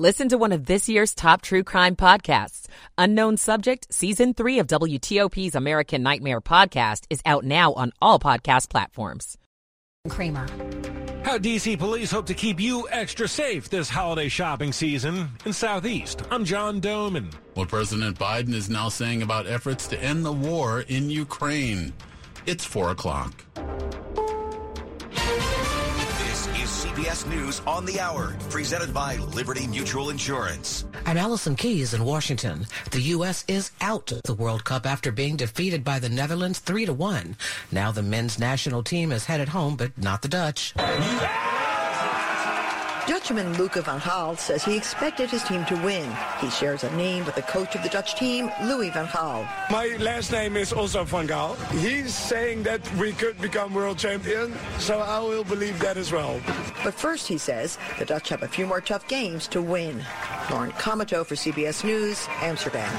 Listen to one of this year's top true crime podcasts. Unknown Subject, Season 3 of WTOP's American Nightmare podcast is out now on all podcast platforms. Kramer. How DC police hope to keep you extra safe this holiday shopping season in Southeast. I'm John Domen. What President Biden is now saying about efforts to end the war in Ukraine. It's 4 o'clock. This is CBS News on the Hour, presented by Liberty Mutual Insurance. I'm Allison Keyes in Washington. The U.S. is out of the World Cup after being defeated by the Netherlands 3 to 1. Now the men's national team is headed home, but not the Dutch. Dutchman Luca van Gaal says he expected his team to win. He shares a name with the coach of the Dutch team, Louis van Gaal. My last name is also van Gaal. He's saying that we could become world champion, so I will believe that as well. But first, he says, the Dutch have a few more tough games to win. Lauren Comato for CBS News, Amsterdam.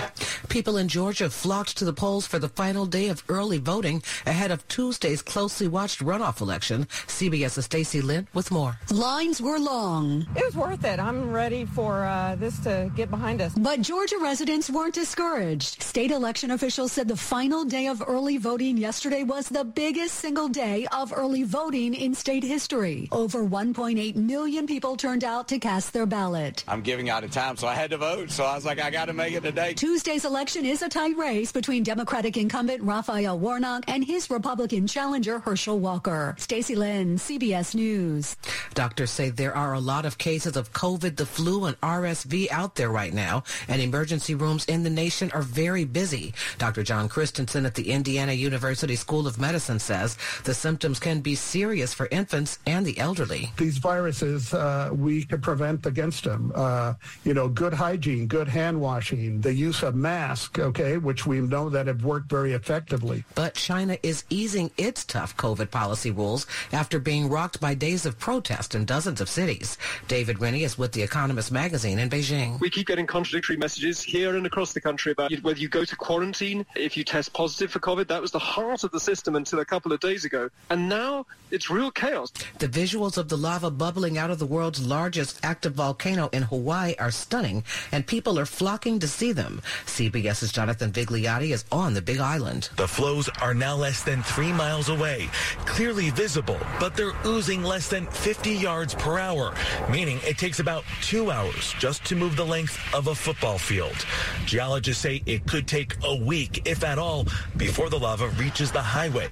People in Georgia flocked to the polls for the final day of early voting ahead of Tuesday's closely watched runoff election. CBS's Stacey Lynn with more. Lines were long. It was worth it. I'm ready for uh, this to get behind us. But Georgia residents weren't discouraged. State election officials said the final day of early voting yesterday was the biggest single day of early voting in state history. Over 1.8 million people turned out to cast their ballot. I'm giving out of time, so I had to vote. So I was like, I got to make it today. Tuesday's election is a tight race between Democratic incumbent Raphael Warnock and his Republican challenger Herschel Walker. Stacy Lynn, CBS News. Doctors say there are a lot of cases of COVID, the flu, and RSV out there right now, and emergency rooms in the nation are very busy. Dr. John Christensen at the Indiana University School of Medicine says the symptoms can be serious for infants and the elderly. These viruses, uh, we can prevent against them. Uh, you know, good hygiene, good hand washing, the use of masks, okay, which we know that have worked very effectively. But China is easing its tough COVID policy rules after being rocked by days of protest in dozens of cities. David Rennie is with The Economist magazine in Beijing. We keep getting contradictory messages here and across the country about whether you go to quarantine if you test positive for COVID. That was the heart of the system until a couple of days ago. And now it's real chaos. The visuals of the lava bubbling out of the world's largest active volcano in Hawaii are stunning, and people are flocking to see them. CBS's Jonathan Vigliotti is on the Big Island. The flows are now less than three miles away, clearly visible, but they're oozing less than 50 yards per hour, meaning it takes about two hours just to move the length of a football field. Geologists say it could take a week, if at all, before the lava reaches the highway.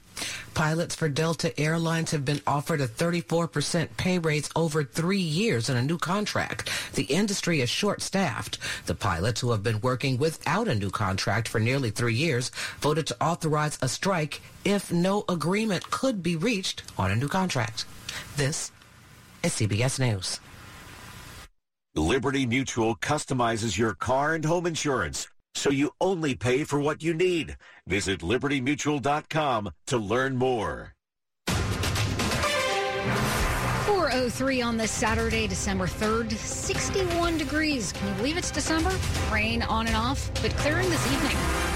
Pilots for Delta Airlines have been offered a 34% pay raise over three years in a new contract. The industry is short-staffed. The pilots who have been working without a new contract for nearly three years voted to authorize a strike if no agreement could be reached on a new contract. This is CBS News. Liberty Mutual customizes your car and home insurance so you only pay for what you need. Visit libertymutual.com to learn more. 403 on this Saturday, December 3rd, 61 degrees. Can you believe it's December? Rain on and off, but clearing this evening.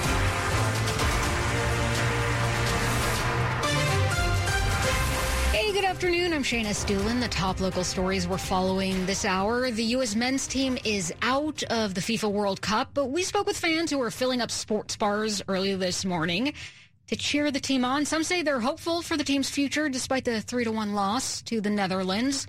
Afternoon. I'm Shayna Estulin. The top local stories we're following this hour. The U.S. men's team is out of the FIFA World Cup, but we spoke with fans who are filling up sports bars early this morning to cheer the team on. Some say they're hopeful for the team's future despite the 3 to 1 loss to the Netherlands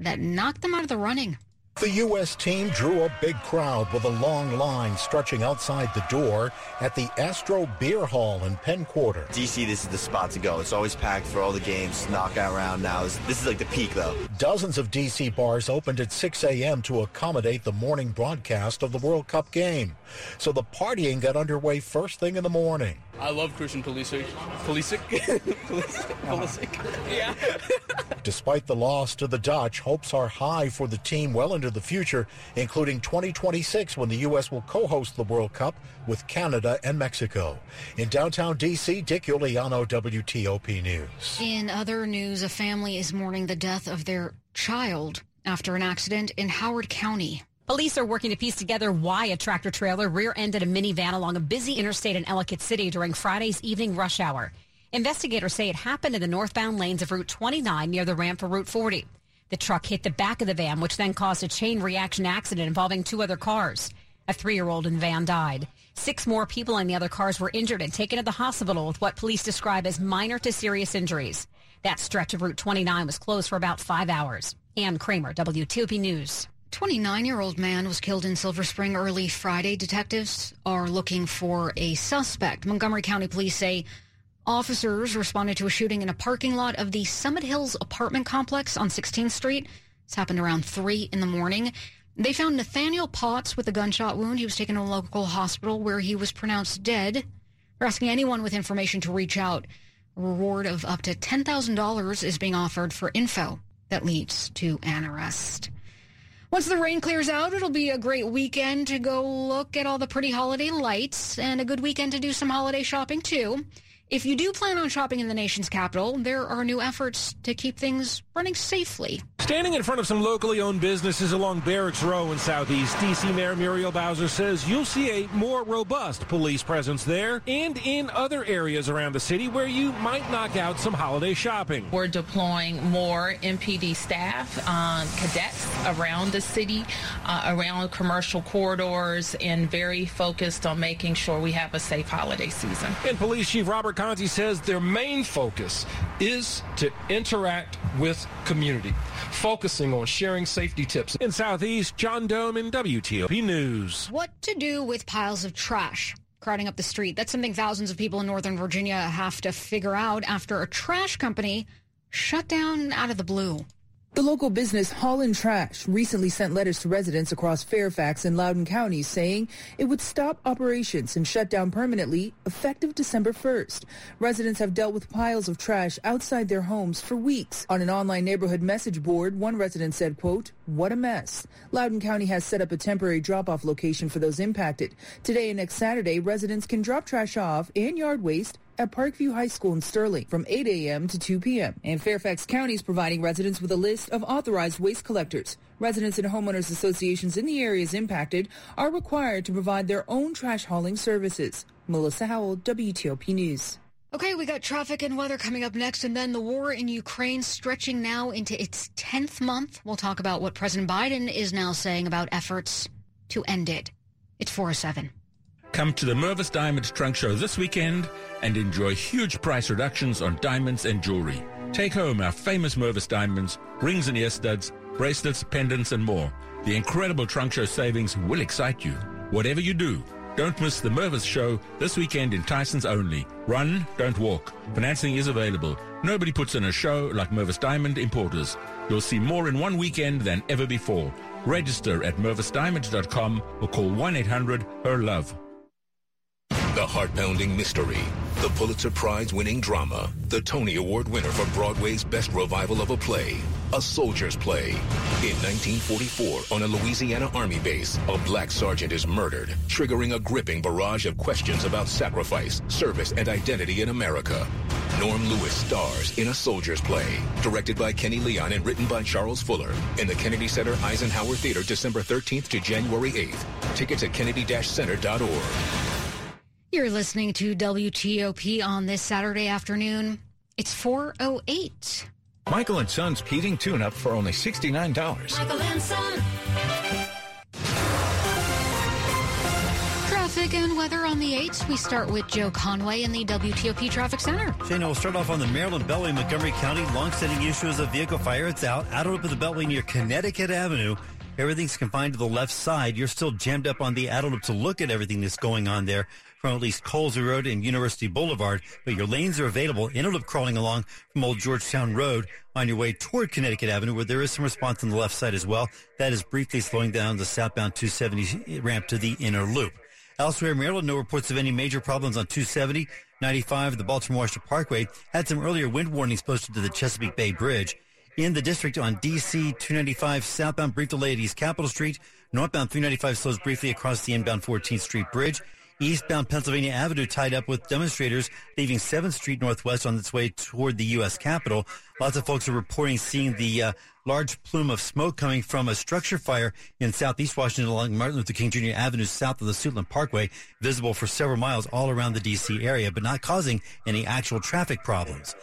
that knocked them out of the running. The U.S. team drew a big crowd with a long line stretching outside the door at the Astro Beer Hall in Penn Quarter. DC, this is the spot to go. It's always packed for all the games, knockout round now. This is like the peak, though. Dozens of DC bars opened at 6 a.m. to accommodate the morning broadcast of the World Cup game. So the partying got underway first thing in the morning. I love Christian Pulisic. Pulisic? Pulisic? Yeah. Despite the loss to the Dutch, hopes are high for the team well into the future, including 2026 when the U.S. will co-host the World Cup with Canada and Mexico. In downtown D.C., Dick Uliano, WTOP News. In other news, a family is mourning the death of their child after an accident in Howard County. Police are working to piece together why a tractor trailer rear-ended a minivan along a busy interstate in Ellicott City during Friday's evening rush hour. Investigators say it happened in the northbound lanes of Route 29 near the ramp for Route 40. The truck hit the back of the van, which then caused a chain reaction accident involving two other cars. A three year old in the van died. Six more people in the other cars were injured and taken to the hospital with what police describe as minor to serious injuries. That stretch of Route 29 was closed for about five hours. Ann Kramer, WTOP News. 29-year-old man was killed in Silver Spring early Friday. Detectives are looking for a suspect. Montgomery County Police say officers responded to a shooting in a parking lot of the Summit Hills apartment complex on 16th Street. This happened around 3 in the morning. They found Nathaniel Potts with a gunshot wound. He was taken to a local hospital where he was pronounced dead. We're asking anyone with information to reach out. A reward of up to $10,000 is being offered for info that leads to an arrest. Once the rain clears out, it'll be a great weekend to go look at all the pretty holiday lights and a good weekend to do some holiday shopping too. If you do plan on shopping in the nation's capital, there are new efforts to keep things running safely. Standing in front of some locally owned businesses along Barracks Row in Southeast, D.C. Mayor Muriel Bowser says you'll see a more robust police presence there and in other areas around the city where you might knock out some holiday shopping. We're deploying more MPD staff, um, cadets around the city, uh, around commercial corridors, and very focused on making sure we have a safe holiday season. And Police Chief Robert Contee says their main focus is to interact with community focusing on sharing safety tips. In Southeast, John Domen WTOP News. What to do with piles of trash? crowding up the street. That's something thousands of people in Northern Virginia have to figure out after a trash company shut down out of the blue. The local business Holland Trash recently sent letters to residents across Fairfax and Loudoun counties saying it would stop operations and shut down permanently effective December 1st. Residents have dealt with piles of trash outside their homes for weeks. On an online neighborhood message board, one resident said, quote, what a mess. Loudoun County has set up a temporary drop-off location for those impacted. Today and next Saturday, residents can drop trash off and yard waste at Parkview High School in Sterling from 8 a.m. to 2 p.m. And Fairfax County is providing residents with a list of authorized waste collectors. Residents and homeowners associations in the areas impacted are required to provide their own trash hauling services. Melissa Howell, WTOP News. Okay, we got traffic and weather coming up next, and then the war in Ukraine stretching now into its 10th month. We'll talk about what President Biden is now saying about efforts to end it. It's 407. Come to the Mervis Diamond Trunk Show this weekend and enjoy huge price reductions on diamonds and jewelry. Take home our famous Mervis diamonds, rings and ear studs, bracelets, pendants, and more. The incredible trunk show savings will excite you. Whatever you do, don't miss the Mervis show this weekend in Tyson's only. Run, don't walk. Financing is available. Nobody puts in a show like Mervis Diamond Importers. You'll see more in one weekend than ever before. Register at mervisdiamond.com or call 1-800-HER-LOVE. The heart-pounding mystery, the Pulitzer Prize-winning drama, the Tony Award winner for Broadway's best revival of a play, A Soldier's Play. In 1944, on a Louisiana Army base, a black sergeant is murdered, triggering a gripping barrage of questions about sacrifice, service, and identity in America. Norm Lewis stars in A Soldier's Play, directed by Kenny Leon and written by Charles Fuller, in the Kennedy Center Eisenhower Theater December 13th to January 8th. Tickets at kennedy-center.org. You're listening to WTOP on this Saturday afternoon. It's 408. Michael and Son's heating tune-up for only $69. Michael and Son. Traffic and weather on the 8th. We start with Joe Conway in the WTOP Traffic Center. Shane, we'll start off on the Maryland Beltway, Montgomery County. Long-standing issues of vehicle fire. It's out. Out of the Beltway near Connecticut Avenue. Everything's confined to the left side. You're still jammed up on the Adult to look at everything that's going on there from at least Colesville Road and University Boulevard, but your lanes are available. Ended up crawling along from Old Georgetown Road on your way toward Connecticut Avenue, where there is some response on the left side as well. That is briefly slowing down the southbound 270 ramp to the inner loop. Elsewhere in Maryland, no reports of any major problems on 270. 95, the Baltimore-Washington Parkway had some earlier wind warnings posted to the Chesapeake Bay Bridge. In the district on DC 295 southbound, brief delay at East Capitol Street. Northbound 395 slows briefly across the inbound 14th Street Bridge. Eastbound Pennsylvania Avenue tied up with demonstrators leaving 7th Street Northwest on its way toward the U.S. Capitol. Lots of folks are reporting seeing the uh, large plume of smoke coming from a structure fire in southeast Washington along Martin Luther King Jr. Avenue south of the Suitland Parkway, visible for several miles all around the D.C. area, but not causing any actual traffic problems.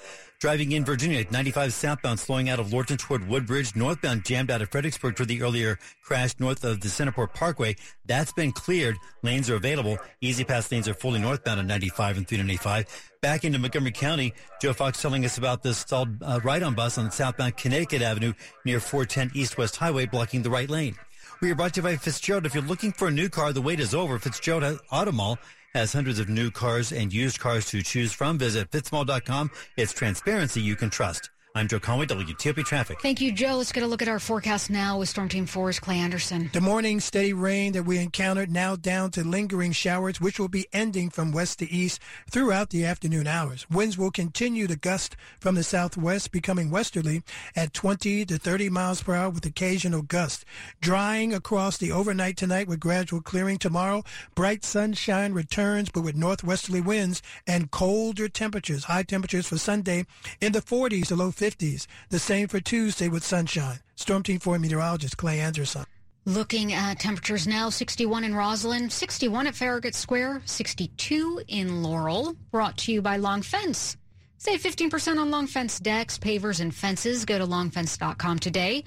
Driving in Virginia, at 95 southbound slowing out of Lorton toward Woodbridge. Northbound jammed out of Fredericksburg for the earlier crash north of the Centreport Parkway. That's been cleared. Lanes are available. E-ZPass lanes are fully northbound on 95 and 395. Back into Montgomery County, Joe Fox telling us about this stalled uh, ride-on bus on southbound Connecticut Avenue near 410 East-West Highway blocking the right lane. We are brought to you by Fitzgerald. If you're looking for a new car, the wait is over. Fitzgerald Auto Mall has hundreds of new cars and used cars to choose from. Visit fitzmall.com. It's transparency you can trust. I'm Joe Conway, WTOP Traffic. Thank you, Joe. Let's get a look at our forecast now with Storm Team 4's Clay Anderson. The morning steady rain that we encountered now down to lingering showers, which will be ending from west to east throughout the afternoon hours. Winds will continue to gust from the southwest, becoming westerly at 20 to 30 miles per hour with occasional gusts. Drying across the overnight tonight with gradual clearing tomorrow. Bright sunshine returns, but with northwesterly winds and colder temperatures. High temperatures for Sunday in the 40s to low 50s. 50s. The same for Tuesday with sunshine. Storm Team 4 meteorologist Clay Anderson. Looking at temperatures now 61 in Rosslyn, 61 at Farragut Square, 62 in Laurel. Brought to you by Long Fence. Save 15% on Long Fence decks, pavers, and fences. Go to longfence.com today.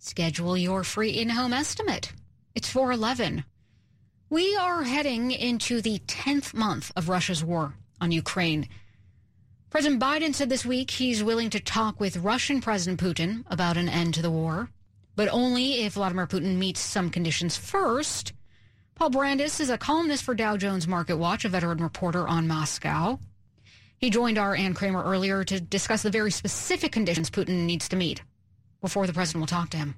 Schedule your free in home estimate. It's 411. We are heading into the 10th month of Russia's war on Ukraine. President Biden said this week he's willing to talk with Russian President Putin about an end to the war, but only if Vladimir Putin meets some conditions first. Paul Brandus is a columnist for Dow Jones Market Watch, a veteran reporter on Moscow. He joined our Ann Kramer earlier to discuss the very specific conditions Putin needs to meet before the president will talk to him.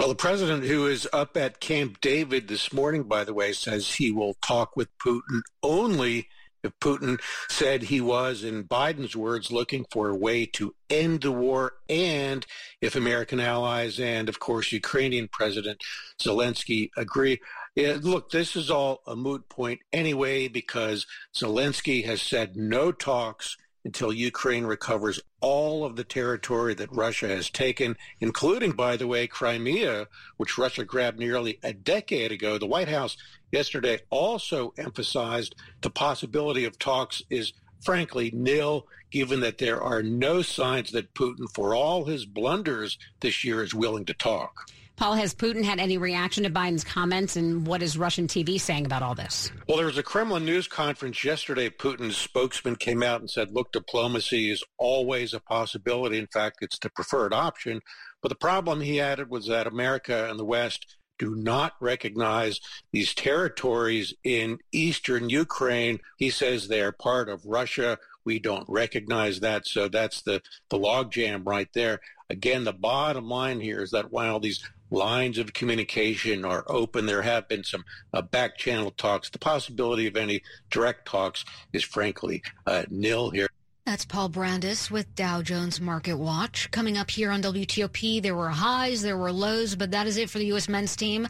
Well, the president, who is up at Camp David this morning, by the way, says he will talk with Putin only if Putin said he was, in Biden's words, looking for a way to end the war, and if American allies and, of course, Ukrainian President Zelensky agree. Look, this is all a moot point anyway because Zelensky has said no talks until Ukraine recovers all of the territory that Russia has taken, including, by the way, Crimea, which Russia grabbed nearly a decade ago. The White House yesterday also emphasized the possibility of talks is frankly nil, given that there are no signs that Putin, for all his blunders this year, is willing to talk. Paul, has Putin had any reaction to Biden's comments, and what is Russian TV saying about all this? Well, there was a Kremlin news conference yesterday. Putin's spokesman came out and said, look, diplomacy is always a possibility. In fact, it's the preferred option. But the problem he added was that America and the West do not recognize these territories in eastern Ukraine. He says they're part of Russia. We don't recognize that. So that's the, the logjam right there. Again, the bottom line here is that while these lines of communication are open. There have been some uh, back channel talks. The possibility of any direct talks is frankly uh, nil here. That's Paul Brandus with Dow Jones Market Watch. Coming up here on WTOP, there were highs, there were lows, but that is it for the U.S. men's team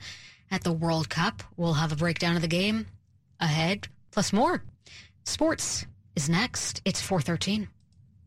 at the World Cup. We'll have a breakdown of the game ahead, plus more. Sports is next. It's 413.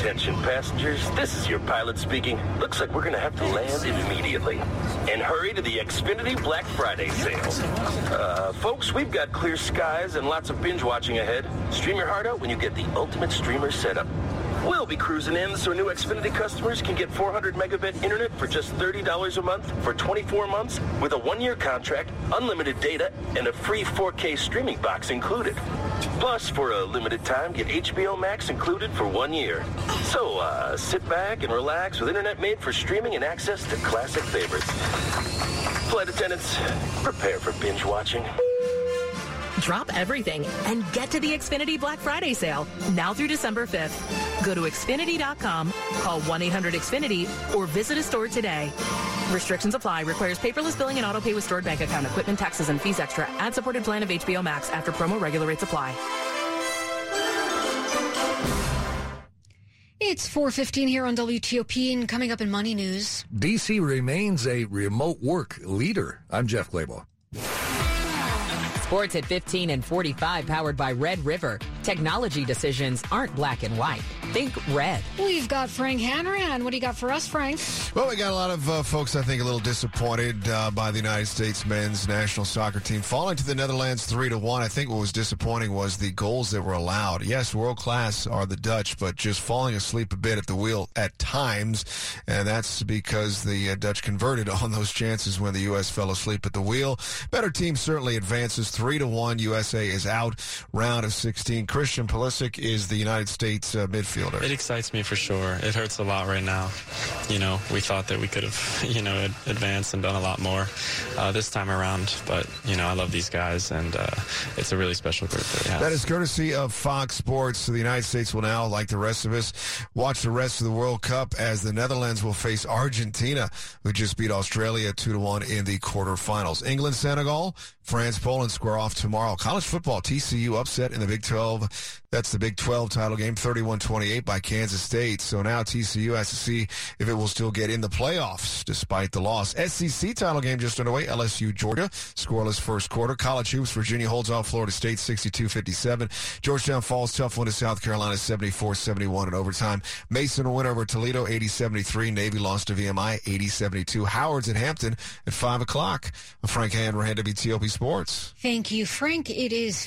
Attention passengers, this is your pilot speaking. Looks like we're to have to land immediately. And hurry to the Xfinity Black Friday sale. Uh, folks, we've got clear skies and lots of binge watching ahead. Stream your heart out when you get the ultimate streamer setup. We'll be cruising in so new Xfinity customers can get 400 megabit internet for just $30 a month for 24 months with a one-year contract, unlimited data, and a free 4K streaming box included. Plus, for a limited time, get HBO Max included for one year. So, uh, sit back and relax with internet made for streaming and access to classic favorites. Flight attendants, prepare for binge watching. Drop everything and get to the Xfinity Black Friday sale now through December 5th. Go to Xfinity.com, call 1-800-XFINITY, or visit a store today. Restrictions apply. Requires paperless billing and auto pay with stored bank account, equipment, taxes, and fees extra. Ad supported plan of HBO Max after promo regular rates apply. It's 4.15 here on WTOP and coming up in Money News. DC remains a remote work leader. I'm Jeff Clabaugh. Sports at 15 and 45 powered by Red River. Technology decisions aren't black and white. Think red. We've got Frank Hanrahan. What do you got for us, Frank? Well, we got a lot of uh, folks, I think, a little disappointed uh, by the United States men's national soccer team falling to the Netherlands three to one. I think what was disappointing was the goals that were allowed. Yes, world class are the Dutch, but just falling asleep a bit at the wheel at times, and that's because the uh, Dutch converted on those chances when the U.S. fell asleep at the wheel. Better team certainly advances three to one. USA is out. Round of 16. Christian Pulisic is the United States uh, midfielder. It excites me for sure. It hurts a lot right now. You know, we thought that we could have, you know, advanced and done a lot more uh, this time around. But, you know, I love these guys, and uh, it's a really special group that we have. That is courtesy of Fox Sports. So the United States will now, like the rest of us, watch the rest of the World Cup as the Netherlands will face Argentina, who just beat Australia 2 to 1 in the quarterfinals. England, Senegal, France, Poland square off tomorrow. College football, TCU upset in the Big 12. That's the Big 12 title game, 31-28 by Kansas State. So now TCU has to see if it will still get in the playoffs despite the loss. SEC title game just underway. LSU, Georgia, scoreless first quarter. College hoops, Virginia holds off Florida State 62-57. Georgetown falls tough one to South Carolina 74-71 in overtime. Mason will win over Toledo 80-73. Navy lost to VMI 80-72. Howard's at Hampton at 5 o'clock. Frank Hanrahan, WTOP Sports. Thank you, Frank. It is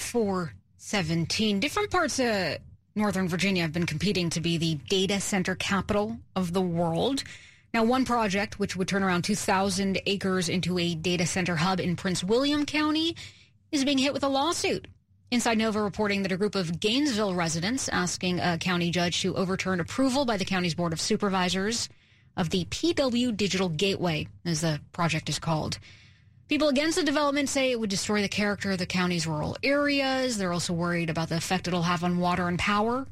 417. Different parts of Northern Virginia have been competing to be the data center capital of the world. Now, one project, which would turn around 2,000 acres into a data center hub in Prince William County, is being hit with a lawsuit. Inside Nova reporting that a group of Gainesville residents asking a county judge to overturn approval by the county's Board of Supervisors of the PW Digital Gateway, as the project is called. People against the development say it would destroy the character of the county's rural areas. They're also worried about the effect it'll have on water and power.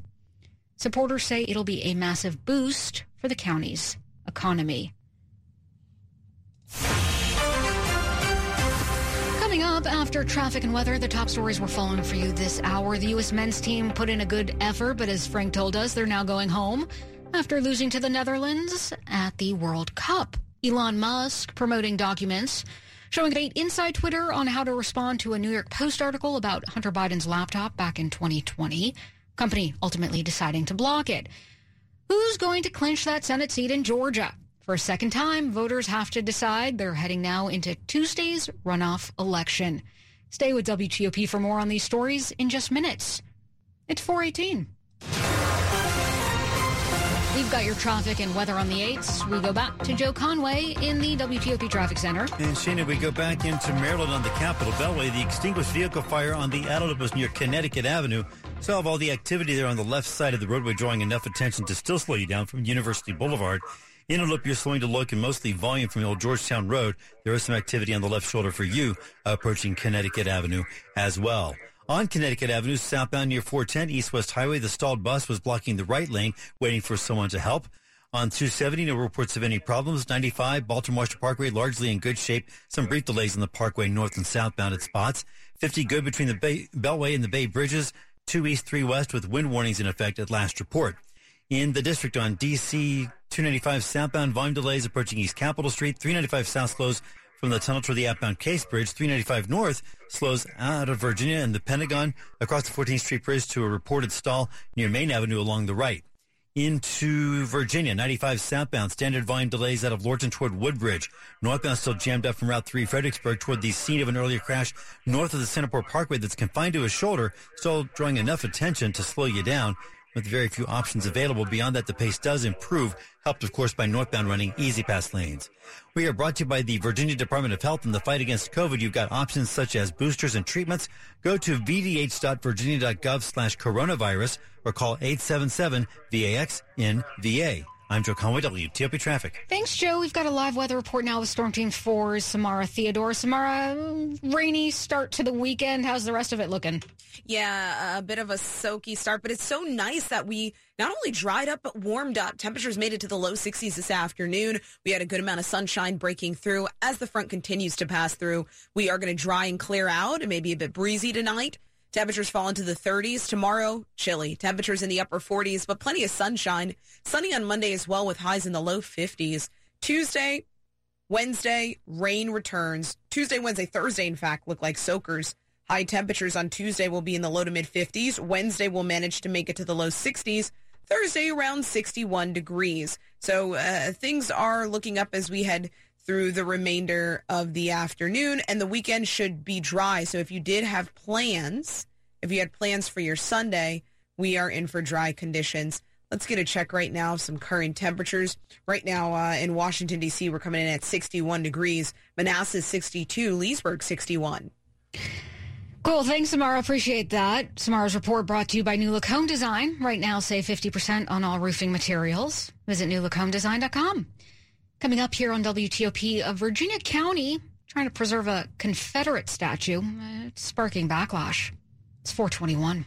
Supporters say it'll be a massive boost for the county's economy. Coming up after traffic and weather, the top stories we're following for you this hour. The U.S. men's team put in a good effort, but as Frank told us, they're now going home after losing to the Netherlands at the World Cup. Elon Musk promoting documents showing great inside Twitter on how to respond to a New York Post article about Hunter Biden's laptop back in 2020. Company ultimately deciding to block it. Who's going to clinch that Senate seat in Georgia? For a second time, voters have to decide. They're heading now into Tuesday's runoff election. Stay with WTOP for more on these stories in just minutes. It's 418. We've got your traffic and weather on the 8s. We go back to Joe Conway in the WTOP Traffic Center. And Shana, we go back into Maryland on the Capitol Beltway. The extinguished vehicle fire on the Adelaide was near Connecticut Avenue. So Saw all the activity there on the left side of the roadway drawing enough attention to still slow you down from University Boulevard. In a loop, you're slowing to look and mostly volume from old Georgetown Road. There is some activity on the left shoulder for you approaching Connecticut Avenue as well. On Connecticut Avenue, southbound near 410 East West Highway, the stalled bus was blocking the right lane, waiting for someone to help. On 270, no reports of any problems. 95, Baltimore Parkway, largely in good shape. Some brief delays on the Parkway north and southbound at spots. 50, good between the Bay, Beltway and the Bay Bridges. 2 East, 3 West, with wind warnings in effect at last report. In the district on DC 295 southbound, volume delays approaching East Capitol Street. 395 south slows from the tunnel to the outbound Case Bridge. 395 north slows out of Virginia and the Pentagon across the 14th Street Bridge to a reported stall near Main Avenue along the right. Into Virginia, 95 southbound, standard volume delays out of Lorton toward Woodbridge. Northbound still jammed up from Route 3 Fredericksburg toward the scene of an earlier crash north of the Centreport Parkway that's confined to a shoulder, still drawing enough attention to slow you down. With very few options available. Beyond that, the pace does improve, helped, of course, by northbound running E-ZPass lanes. We are brought to you by the Virginia Department of Health in the fight against COVID. You've got options such as boosters and treatments. Go to vdh.virginia.gov slash coronavirus or call 877 VAX in VA. I'm Joe Conway, WTOP Traffic. Thanks, Joe. We've got a live weather report now with Storm Team 4's Samara Theodore. Samara, rainy start to the weekend. How's the rest of it looking? Yeah, a bit of a soaky start, but it's so nice that we not only dried up, but warmed up. Temperatures made it to the low 60s this afternoon. We had a good amount of sunshine breaking through. As the front continues to pass through, we are going to dry and clear out. It may be a bit breezy tonight. Temperatures fall into the 30s. Tomorrow, chilly. Temperatures in the upper 40s, but plenty of sunshine. Sunny on Monday as well with highs in the low 50s. Tuesday, Wednesday, rain returns. Tuesday, Wednesday, Thursday, in fact, look like soakers. High temperatures on Tuesday will be in the low to mid 50s. Wednesday will manage to make it to the low 60s. Thursday around 61 degrees. So uh, things are looking up as we head through the remainder of the afternoon and the weekend should be dry. So if you did have plans, if you had plans for your Sunday, we are in for dry conditions. Let's get a check right now of some current temperatures. Right now uh, in Washington, D.C., we're coming in at 61 degrees. Manassas 62, Leesburg 61. Cool. Thanks, Samara. Appreciate that. Samara's report brought to you by New Look Home Design. Right now, save 50% on all roofing materials. Visit newlookhomedesign.com. Coming up here on WTOP, a uh, Virginia County trying to preserve a Confederate statue. Uh, it's sparking backlash. It's 421.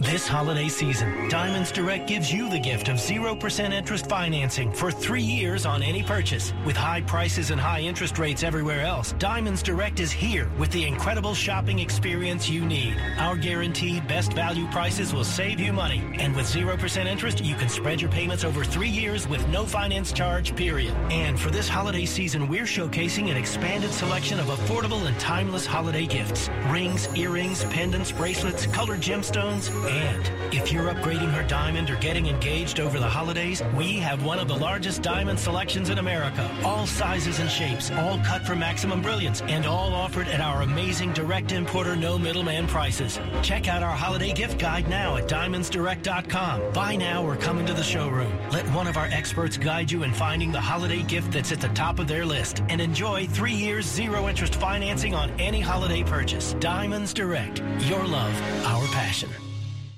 This holiday season, Diamonds Direct gives you the gift of 0% interest financing for three years on any purchase. With high prices and high interest rates everywhere else, Diamonds Direct is here with the incredible shopping experience you need. Our guaranteed best value prices will save you money. And with 0% interest, you can spread your payments over three years with no finance charge, period. And for this holiday season, we're showcasing an expanded selection of affordable and timeless holiday gifts. Rings, earrings, pendants, bracelets, colored gemstones, and if you're upgrading her diamond or getting engaged over the holidays, we have one of the largest diamond selections in America. All sizes and shapes, all cut for maximum brilliance, and all offered at our amazing direct importer, no middleman prices. Check out our holiday gift guide now at diamondsdirect.com. Buy now or come into the showroom. Let one of our experts guide you in finding the holiday gift that's at the top of their list and enjoy three years zero interest financing on any holiday purchase. Diamonds Direct. Your love, our passion.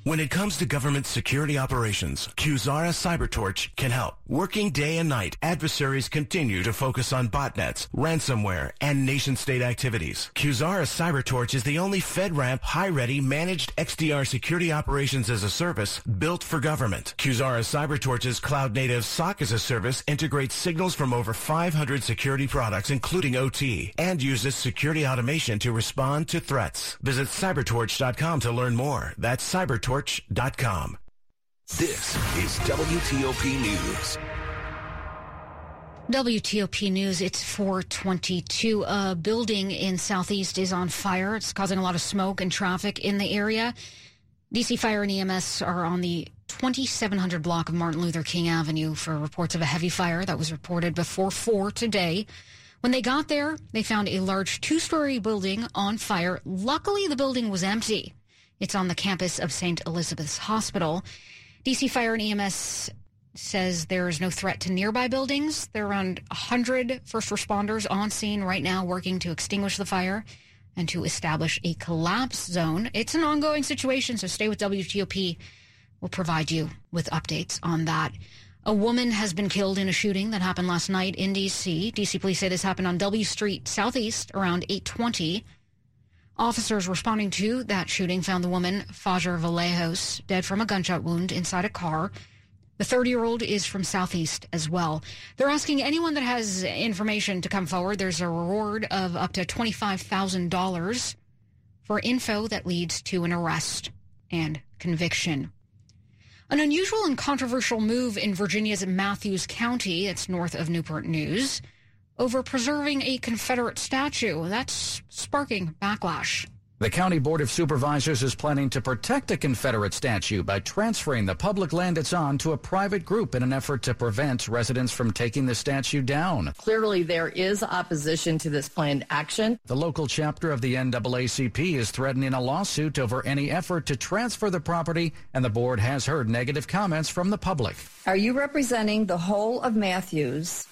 When it comes to government security operations, Quzara CyberTorch can help. Working day and night, adversaries continue to focus on botnets, ransomware, and nation-state activities. Quzara CyberTorch is the only FedRAMP high-ready managed XDR security operations as a service built for government. Quzara CyberTorch's cloud-native SOC as a service integrates signals from over 500 security products, including OT, and uses security automation to respond to threats. Visit cybertorch.com to learn more. That's cybertorch torch.com. This is WTOP News. WTOP News, it's 422. A building in Southeast is on fire. It's causing a lot of smoke and traffic in the area. DC Fire and EMS are on the 2700 block of Martin Luther King Avenue for reports of a heavy fire that was reported before 4 today. When they got there, they found a large two story building on fire. Luckily, the building was empty. It's on the campus of St. Elizabeth's Hospital. DC Fire and EMS says there is no threat to nearby buildings. There are around 100 first responders on scene right now working to extinguish the fire and to establish a collapse zone. It's an ongoing situation, so stay with WTOP. We'll provide you with updates on that. A woman has been killed in a shooting that happened last night in D.C. D.C. police say this happened on W Street Southeast around 820. Officers responding to that shooting found the woman, Fajar Vallejos, dead from a gunshot wound inside a car. The 30 year old is from Southeast as well. They're asking anyone that has information to come forward. There's a reward of up to $25,000 for info that leads to an arrest and conviction. An unusual and controversial move in Virginia's Mathews County, it's north of Newport News, over preserving a Confederate statue. That's sparking backlash. The County Board of Supervisors is planning to protect a Confederate statue by transferring the public land it's on to a private group in an effort to prevent residents from taking the statue down. Clearly, there is opposition to this planned action. The local chapter of the NAACP is threatening a lawsuit over any effort to transfer the property, and the board has heard negative comments from the public. Are you representing the whole of Mathews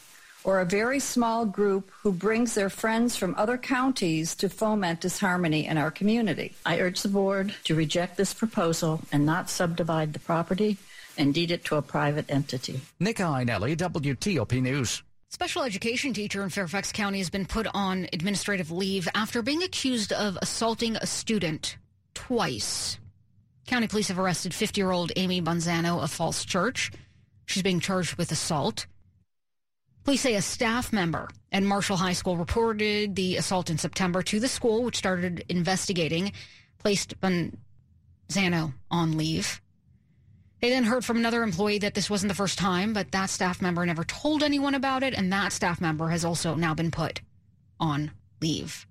or a very small group who brings their friends from other counties to foment disharmony in our community. I urge the board to reject this proposal and not subdivide the property and deed it to a private entity. Nick Iannelli, WTOP News. Special education teacher in Fairfax County has been put on administrative leave after being accused of assaulting a student twice. County police have arrested 50 year old Amy Bonzano of Falls Church. She's being charged with assault. Police say a staff member at Marshall High School reported the assault in September to the school, which started investigating, placed Bonzano on leave. They then heard from another employee that this wasn't the first time, but that staff member never told anyone about it, and that staff member has also now been put on leave.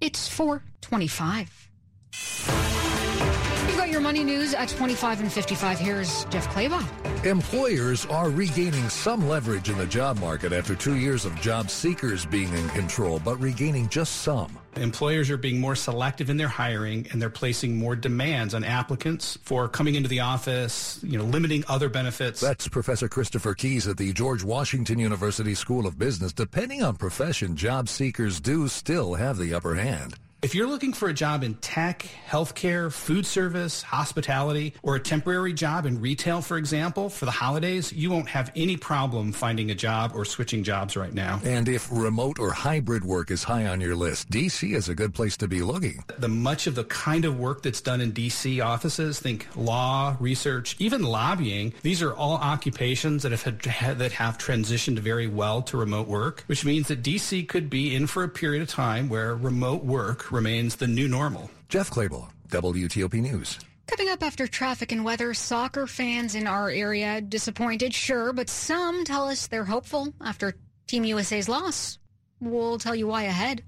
It's 425. You've got your money news at 25 and 55. Here's Jeff Clabaugh. Employers are regaining some leverage in the job market after two years of job seekers being in control, but regaining just some. Employers are being more selective in their hiring and they're placing more demands on applicants for coming into the office, you know, limiting other benefits. That's Professor Christopher Keys at the George Washington University School of Business. Depending on profession, job seekers do still have the upper hand. If you're looking for a job in tech, healthcare, food service, hospitality, or a temporary job in retail, for example, for the holidays, you won't have any problem finding a job or switching jobs right now. And if remote or hybrid work is high on your list, DC is a good place to be looking. The much of the kind of work that's done in DC offices, think law, research, even lobbying, these are all occupations that have had, that have transitioned very well to remote work, which means that DC could be in for a period of time where remote work remains the new normal. Jeff Clabaugh, WTOP News. Coming up after traffic and weather, soccer fans in our area disappointed, sure, but some tell us they're hopeful after Team USA's loss. We'll tell you why ahead.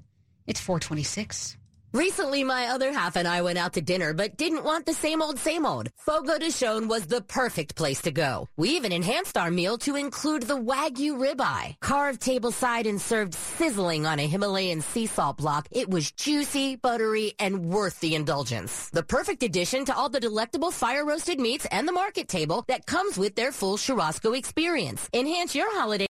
It's 426. Recently, my other half and I went out to dinner, but didn't want the same old, same old. Fogo de Chão was the perfect place to go. We even enhanced our meal to include the Wagyu ribeye. Carved tableside and served sizzling on a Himalayan sea salt block, it was juicy, buttery, and worth the indulgence. The perfect addition to all the delectable fire-roasted meats and the market table that comes with their full churrasco experience. Enhance your holiday